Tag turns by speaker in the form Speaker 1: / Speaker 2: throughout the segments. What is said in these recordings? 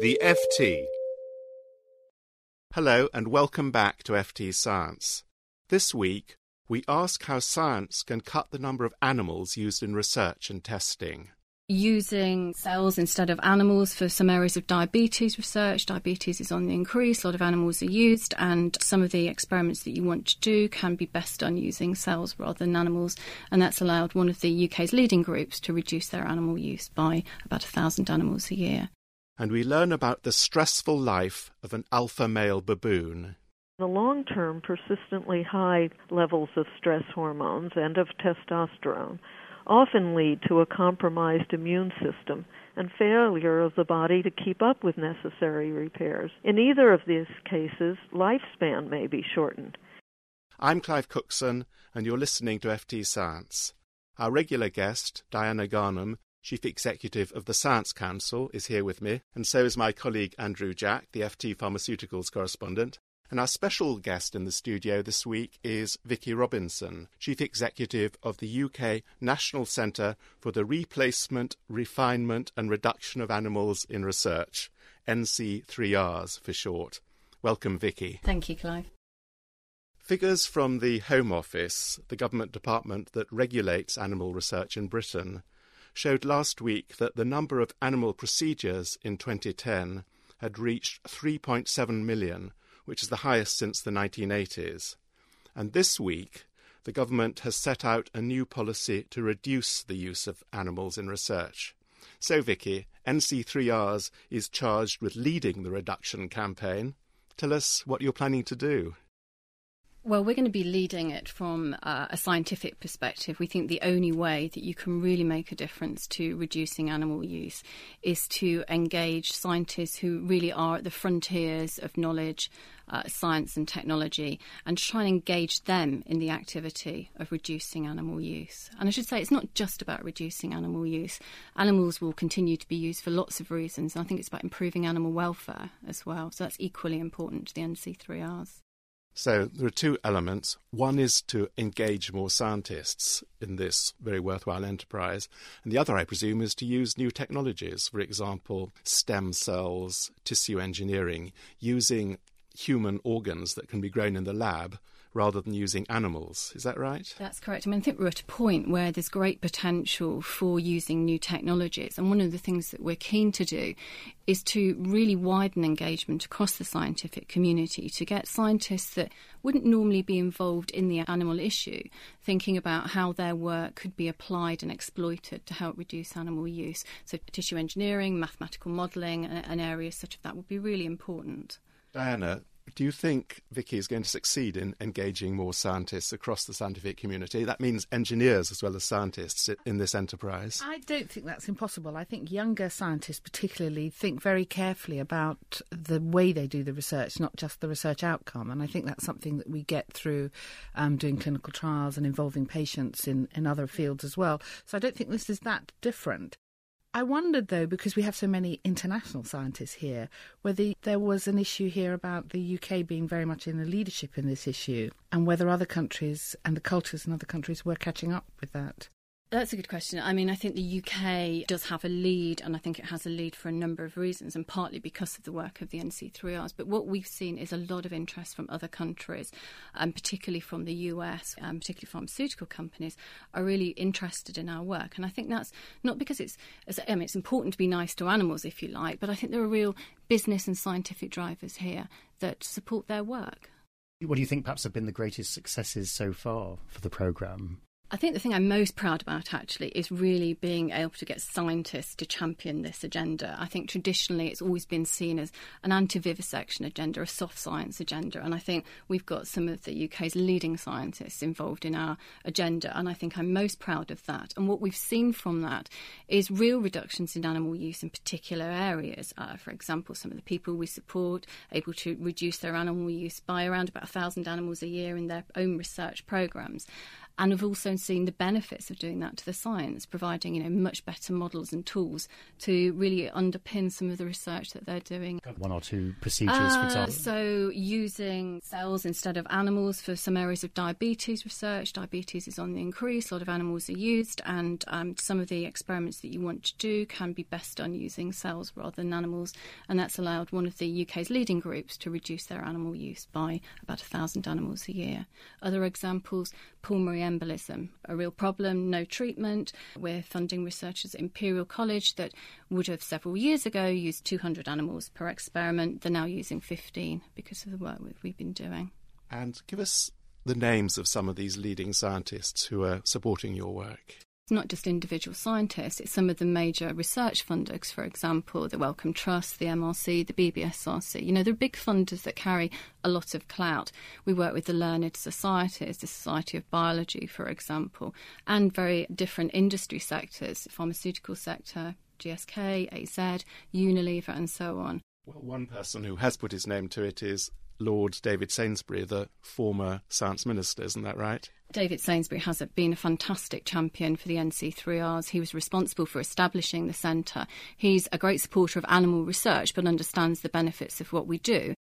Speaker 1: The FT. Hello and welcome back to FT Science. This week, we ask how science can cut the number of animals used in research and testing.
Speaker 2: using cells instead of animals for some areas of diabetes research. Diabetes is on the increase, a lot of animals are used, and some of the experiments that you want to do can be best done using cells rather than animals. And that's allowed one of the UK's leading groups to reduce their animal use by about a thousand animals a year.
Speaker 1: And we learn about the stressful life of an alpha male baboon.
Speaker 3: The long term, persistently high levels of stress hormones and of testosterone often lead to a compromised immune system and failure of the body to keep up with necessary repairs. In either of these cases, lifespan may be shortened.
Speaker 1: I'm Clive Cookson, and you're listening to FT Science. Our regular guest, Diana Garnham, Chief Executive of the Science Council, is here with me, and so is my colleague Andrew Jack, the FT Pharmaceuticals correspondent. And our special guest in the studio this week is Vicky Robinson, Chief Executive of the UK National Centre for the Replacement, Refinement and Reduction of Animals in Research, NC3Rs for short. Welcome, Vicky.
Speaker 2: Thank you, Clive.
Speaker 1: Figures from the Home Office, the government department that regulates animal research in Britain, showed last week that the number of animal procedures in 2010 had reached 3.7 million, which is the highest since the 1980s. And this week, the government has set out a new policy to reduce the use of animals in research. So, Vicky, NC3Rs is charged with leading the reduction campaign. Tell us what you're planning to do.
Speaker 2: Well, we're going to be leading it from uh, a scientific perspective. We think the only way that you can really make a difference to reducing animal use is to engage scientists who really are at the frontiers of knowledge, uh, science, and technology, and try and engage them in the activity of reducing animal use. And I should say, it's not just about reducing animal use. Animals will continue to be used for lots of reasons. And I think it's about improving animal welfare as well. So that's equally important to the NC3Rs.
Speaker 1: So there are two elements. One is to engage more scientists in this very worthwhile enterprise, and the other, I presume, is to use new technologies. For example, stem cells, tissue engineering, using human organs that can be grown in the lab rather than using animals. Is that right?
Speaker 2: That's correct. I mean, I think we're at a point where there's great potential for using new technologies. And one of the things that we're keen to do is to really widen engagement across the scientific community to get scientists that wouldn't normally be involved in the animal issue thinking about how their work could be applied and exploited to help reduce animal use. So, tissue engineering, mathematical modelling, and, and areas such as that would be really important.
Speaker 1: Diana, do you think Vicky is going to succeed in engaging more scientists across the scientific community? That means engineers as well as scientists in this enterprise.
Speaker 4: I don't think that's impossible. I think younger scientists, particularly, think very carefully about the way they do the research, not just the research outcome. And I think that's something that we get through um, doing clinical trials and involving patients in, in other fields as well. So I don't think this is that different. I wondered, though, because we have so many international scientists here, whether there was an issue here about the UK being very much in the leadership in this issue and whether other countries and the cultures in other countries were catching up with that.
Speaker 2: That's a good question. I mean, I think the UK does have a lead, and I think it has a lead for a number of reasons, and partly because of the work of the NC3Rs. But what we've seen is a lot of interest from other countries, and particularly from the US, and particularly pharmaceutical companies, are really interested in our work. And I think that's not because it's, I mean, it's important to be nice to animals, if you like, but I think there are real business and scientific drivers here that support their work.
Speaker 5: What do you think perhaps have been the greatest successes so far for the programme?
Speaker 2: I think the thing I'm most proud about actually is really being able to get scientists to champion this agenda. I think traditionally it's always been seen as an anti vivisection agenda, a soft science agenda, and I think we've got some of the UK's leading scientists involved in our agenda, and I think I'm most proud of that. And what we've seen from that is real reductions in animal use in particular areas. Uh, for example, some of the people we support able to reduce their animal use by around about 1,000 animals a year in their own research programmes and have also seen the benefits of doing that to the science, providing you know much better models and tools to really underpin some of the research that they're doing.
Speaker 5: One or two procedures,
Speaker 2: uh,
Speaker 5: for example.
Speaker 2: So using cells instead of animals for some areas of diabetes research. Diabetes is on the increase. A lot of animals are used, and um, some of the experiments that you want to do can be best done using cells rather than animals, and that's allowed one of the UK's leading groups to reduce their animal use by about a thousand animals a year. Other examples: pulmonary embolism, a real problem, no treatment. We're funding researchers at Imperial College that would have several years ago used 200 animals per experiment. They're now using 15 because of the work we've been doing.
Speaker 1: And give us the names of some of these leading scientists who are supporting your work
Speaker 2: it's not just individual scientists, it's some of the major research funders, for example, the Wellcome Trust, the MRC, the BBSRC. You know, they're big funders that carry a lot of clout. We work with the learned societies, the Society of Biology, for example, and very different industry sectors, pharmaceutical sector, GSK, AZ, Unilever, and so on.
Speaker 1: Well, one person who has put his name to it is Lord David Sainsbury, the former science minister, isn't that right?
Speaker 2: David Sainsbury has been a fantastic champion for the NC3Rs. He was responsible for establishing the centre. He's a great supporter of animal research but understands the benefits of what we do.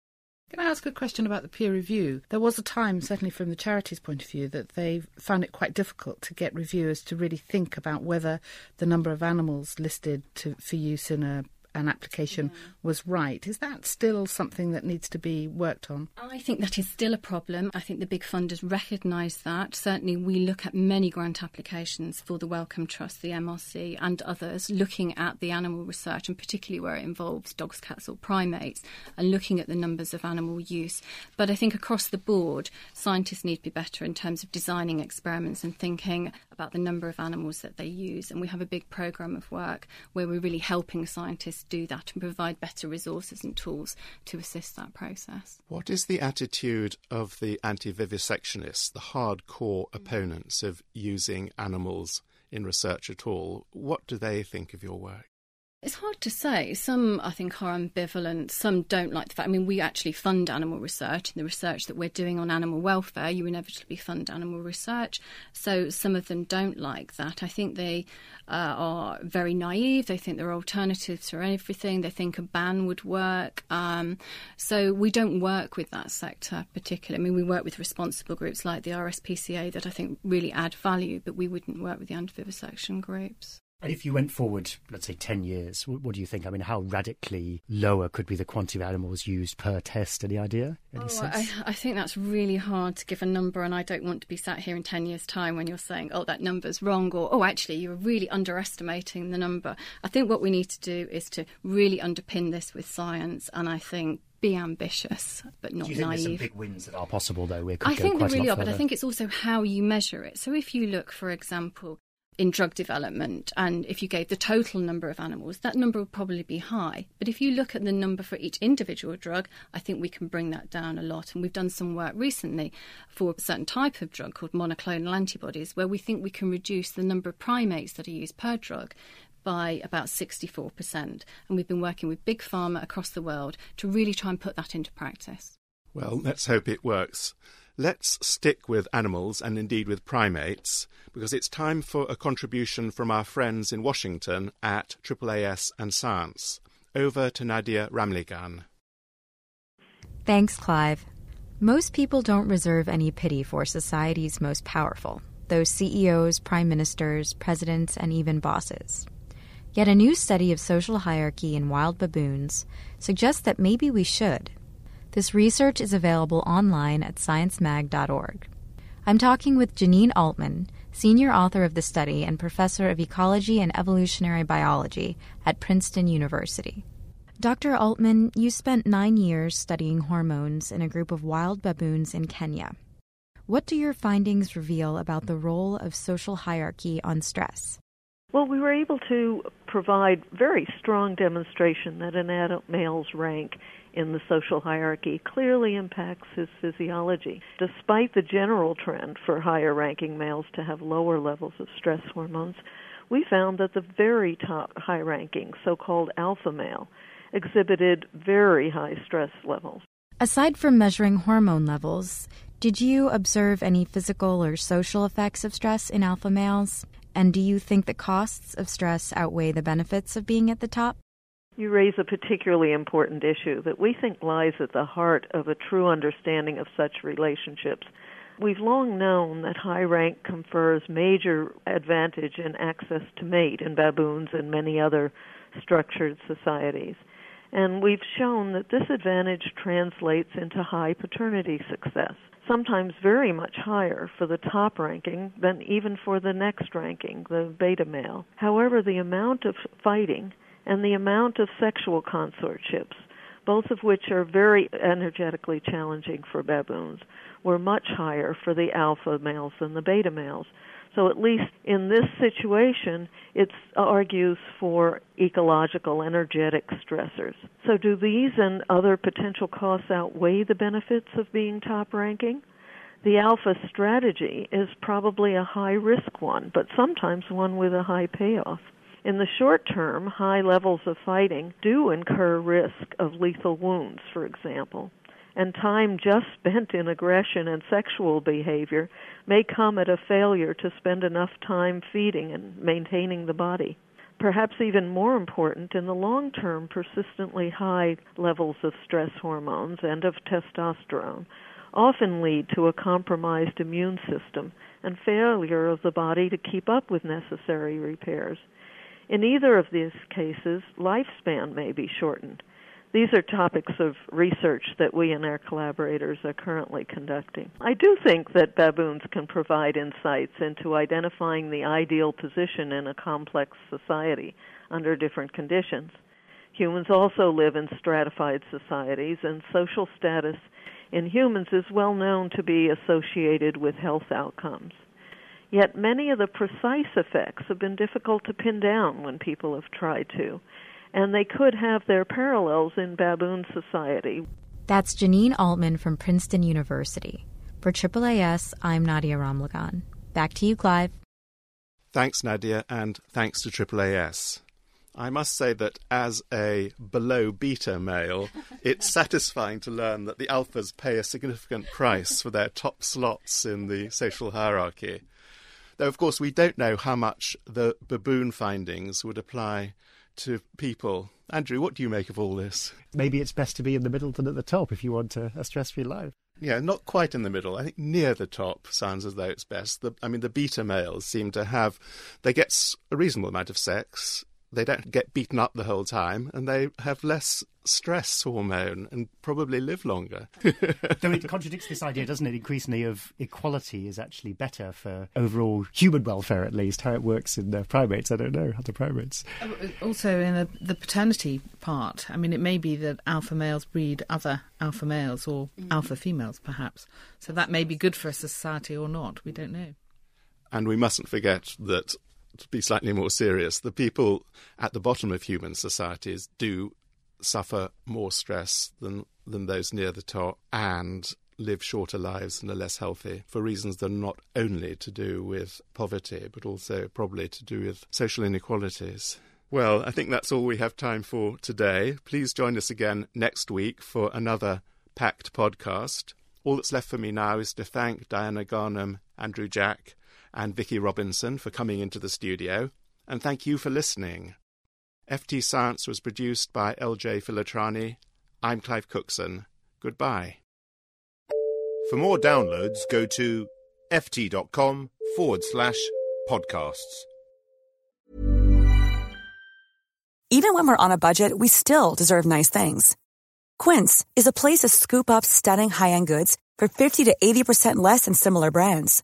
Speaker 4: Can I ask a question about the peer review? There was a time, certainly from the charity's point of view, that they found it quite difficult to get reviewers to really think about whether the number of animals listed to, for use in a an application was right. Is that still something that needs to be worked on?
Speaker 2: I think that is still a problem. I think the big funders recognise that. Certainly, we look at many grant applications for the Wellcome Trust, the MRC, and others, looking at the animal research, and particularly where it involves dogs, cats, or primates, and looking at the numbers of animal use. But I think across the board, scientists need to be better in terms of designing experiments and thinking about the number of animals that they use. And we have a big programme of work where we're really helping scientists do that and provide better resources and tools to assist that process.
Speaker 1: What is the attitude of the anti vivisectionists, the hardcore mm. opponents of using animals in research at all? What do they think of your work?
Speaker 2: It's hard to say. Some, I think, are ambivalent. Some don't like the fact. I mean, we actually fund animal research. and the research that we're doing on animal welfare, you inevitably fund animal research. So some of them don't like that. I think they uh, are very naive. They think there are alternatives for everything. They think a ban would work. Um, so we don't work with that sector particularly. I mean, we work with responsible groups like the RSPCA that I think really add value, but we wouldn't work with the anti-vivisection groups.
Speaker 5: And if you went forward, let's say 10 years, what, do you think? I mean, how radically lower could be the quantity of animals used per test? Any idea? Any
Speaker 2: oh, I, I, think that's really hard to give a number, and I don't want to be sat here in 10 years' time when you're saying, oh, that number's wrong, or oh, actually, you're really underestimating the number. I think what we need to do is to really underpin this with science, and I think be ambitious but not
Speaker 5: Do you think
Speaker 2: naive.
Speaker 5: There's some big wins that are possible, though. We
Speaker 2: I think there really are,
Speaker 5: further.
Speaker 2: but I think it's also how you measure it. So if you look, for example, in drug development, and if you gave the total number of animals, that number would probably be high. But if you look at the number for each individual drug, I think we can bring that down a lot. And we've done some work recently for a certain type of drug called monoclonal antibodies, where we think we can reduce the number of primates that are used per drug by about 64%. And we've been working with big pharma across the world to really try and put that into practice.
Speaker 1: Well, let's hope it works. Let's stick with animals and indeed with primates because it's time for a contribution from our friends in Washington at AAAS and Science. Over to Nadia Ramlagan.
Speaker 6: Thanks, Clive. Most people don't reserve any pity for society's most powerful, those CEOs, prime ministers, presidents, and even bosses. Yet a new study of social hierarchy in wild baboons suggests that maybe we should. This research is available online at sciencemag.org. I'm talking with Janine Altmann, senior author of the study and professor of ecology and evolutionary biology at Princeton University. Dr. Altmann, you spent nine years studying hormones in a group of wild baboons in Kenya. What do your findings reveal about the role of social hierarchy on stress?
Speaker 3: Well, we were able to provide very strong demonstration that an adult male's rank in the social hierarchy clearly impacts his physiology. Despite the general trend for higher ranking males to have lower levels of stress hormones, we found that the very top high ranking, so called alpha male, exhibited very high stress levels.
Speaker 6: Aside from measuring hormone levels, did you observe any physical or social effects of stress in alpha males? And do you think the costs of stress outweigh the benefits of being at the top?
Speaker 3: You raise a particularly important issue that we think lies at the heart of a true understanding of such relationships. We've long known that high rank confers major advantage in access to mate in baboons and many other structured societies. And we've shown that this advantage translates into high paternity success, sometimes very much higher for the top ranking than even for the next ranking, the beta male. However, the amount of fighting and the amount of sexual consortships, both of which are very energetically challenging for baboons, were much higher for the alpha males than the beta males. So at least in this situation, it argues for ecological energetic stressors. So do these and other potential costs outweigh the benefits of being top ranking? The alpha strategy is probably a high risk one, but sometimes one with a high payoff. In the short term, high levels of fighting do incur risk of lethal wounds, for example and time just spent in aggression and sexual behavior may come at a failure to spend enough time feeding and maintaining the body. Perhaps even more important, in the long term, persistently high levels of stress hormones and of testosterone often lead to a compromised immune system and failure of the body to keep up with necessary repairs. In either of these cases, lifespan may be shortened these are topics of research that we and our collaborators are currently conducting. I do think that baboons can provide insights into identifying the ideal position in a complex society under different conditions. Humans also live in stratified societies, and social status in humans is well known to be associated with health outcomes. Yet many of the precise effects have been difficult to pin down when people have tried to and they could have their parallels in baboon society.
Speaker 6: That's Janine Altmann from Princeton University. For AAAS, I'm Nadia Ramlagan. Back to you, Clive.
Speaker 1: Thanks, Nadia, and thanks to AAAS. I must say that as a below beta male, it's satisfying to learn that the alphas pay a significant price for their top slots in the social hierarchy. Though, of course, we don't know how much the baboon findings would apply to people. Andrew, what do you make of all this?
Speaker 5: Maybe it's best to be in the middle than at the top if you want a, a stress free life.
Speaker 1: Yeah, not quite in the middle. I think near the top sounds as though it's best. The, I mean, the beta males seem to have, they get a reasonable amount of sex they don't get beaten up the whole time and they have less stress hormone and probably live longer.
Speaker 5: Though it contradicts this idea, doesn't it, increasingly, of equality is actually better for overall human welfare, at least. How it works in the primates, I don't know, other primates.
Speaker 4: Uh, also, in the paternity part, I mean, it may be that alpha males breed other alpha males or mm. alpha females, perhaps. So that may be good for a society or not. We don't know.
Speaker 1: And we mustn't forget that to be slightly more serious, the people at the bottom of human societies do suffer more stress than than those near the top and live shorter lives and are less healthy for reasons that are not only to do with poverty but also probably to do with social inequalities. Well, I think that's all we have time for today. Please join us again next week for another packed podcast. All that's left for me now is to thank Diana Garnham, Andrew Jack, and Vicky Robinson for coming into the studio, and thank you for listening. FT Science was produced by LJ Filotrani. I'm Clive Cookson. Goodbye.
Speaker 7: For more downloads, go to ft.com forward slash podcasts.
Speaker 8: Even when we're on a budget, we still deserve nice things. Quince is a place to scoop up stunning high end goods for 50 to 80% less than similar brands.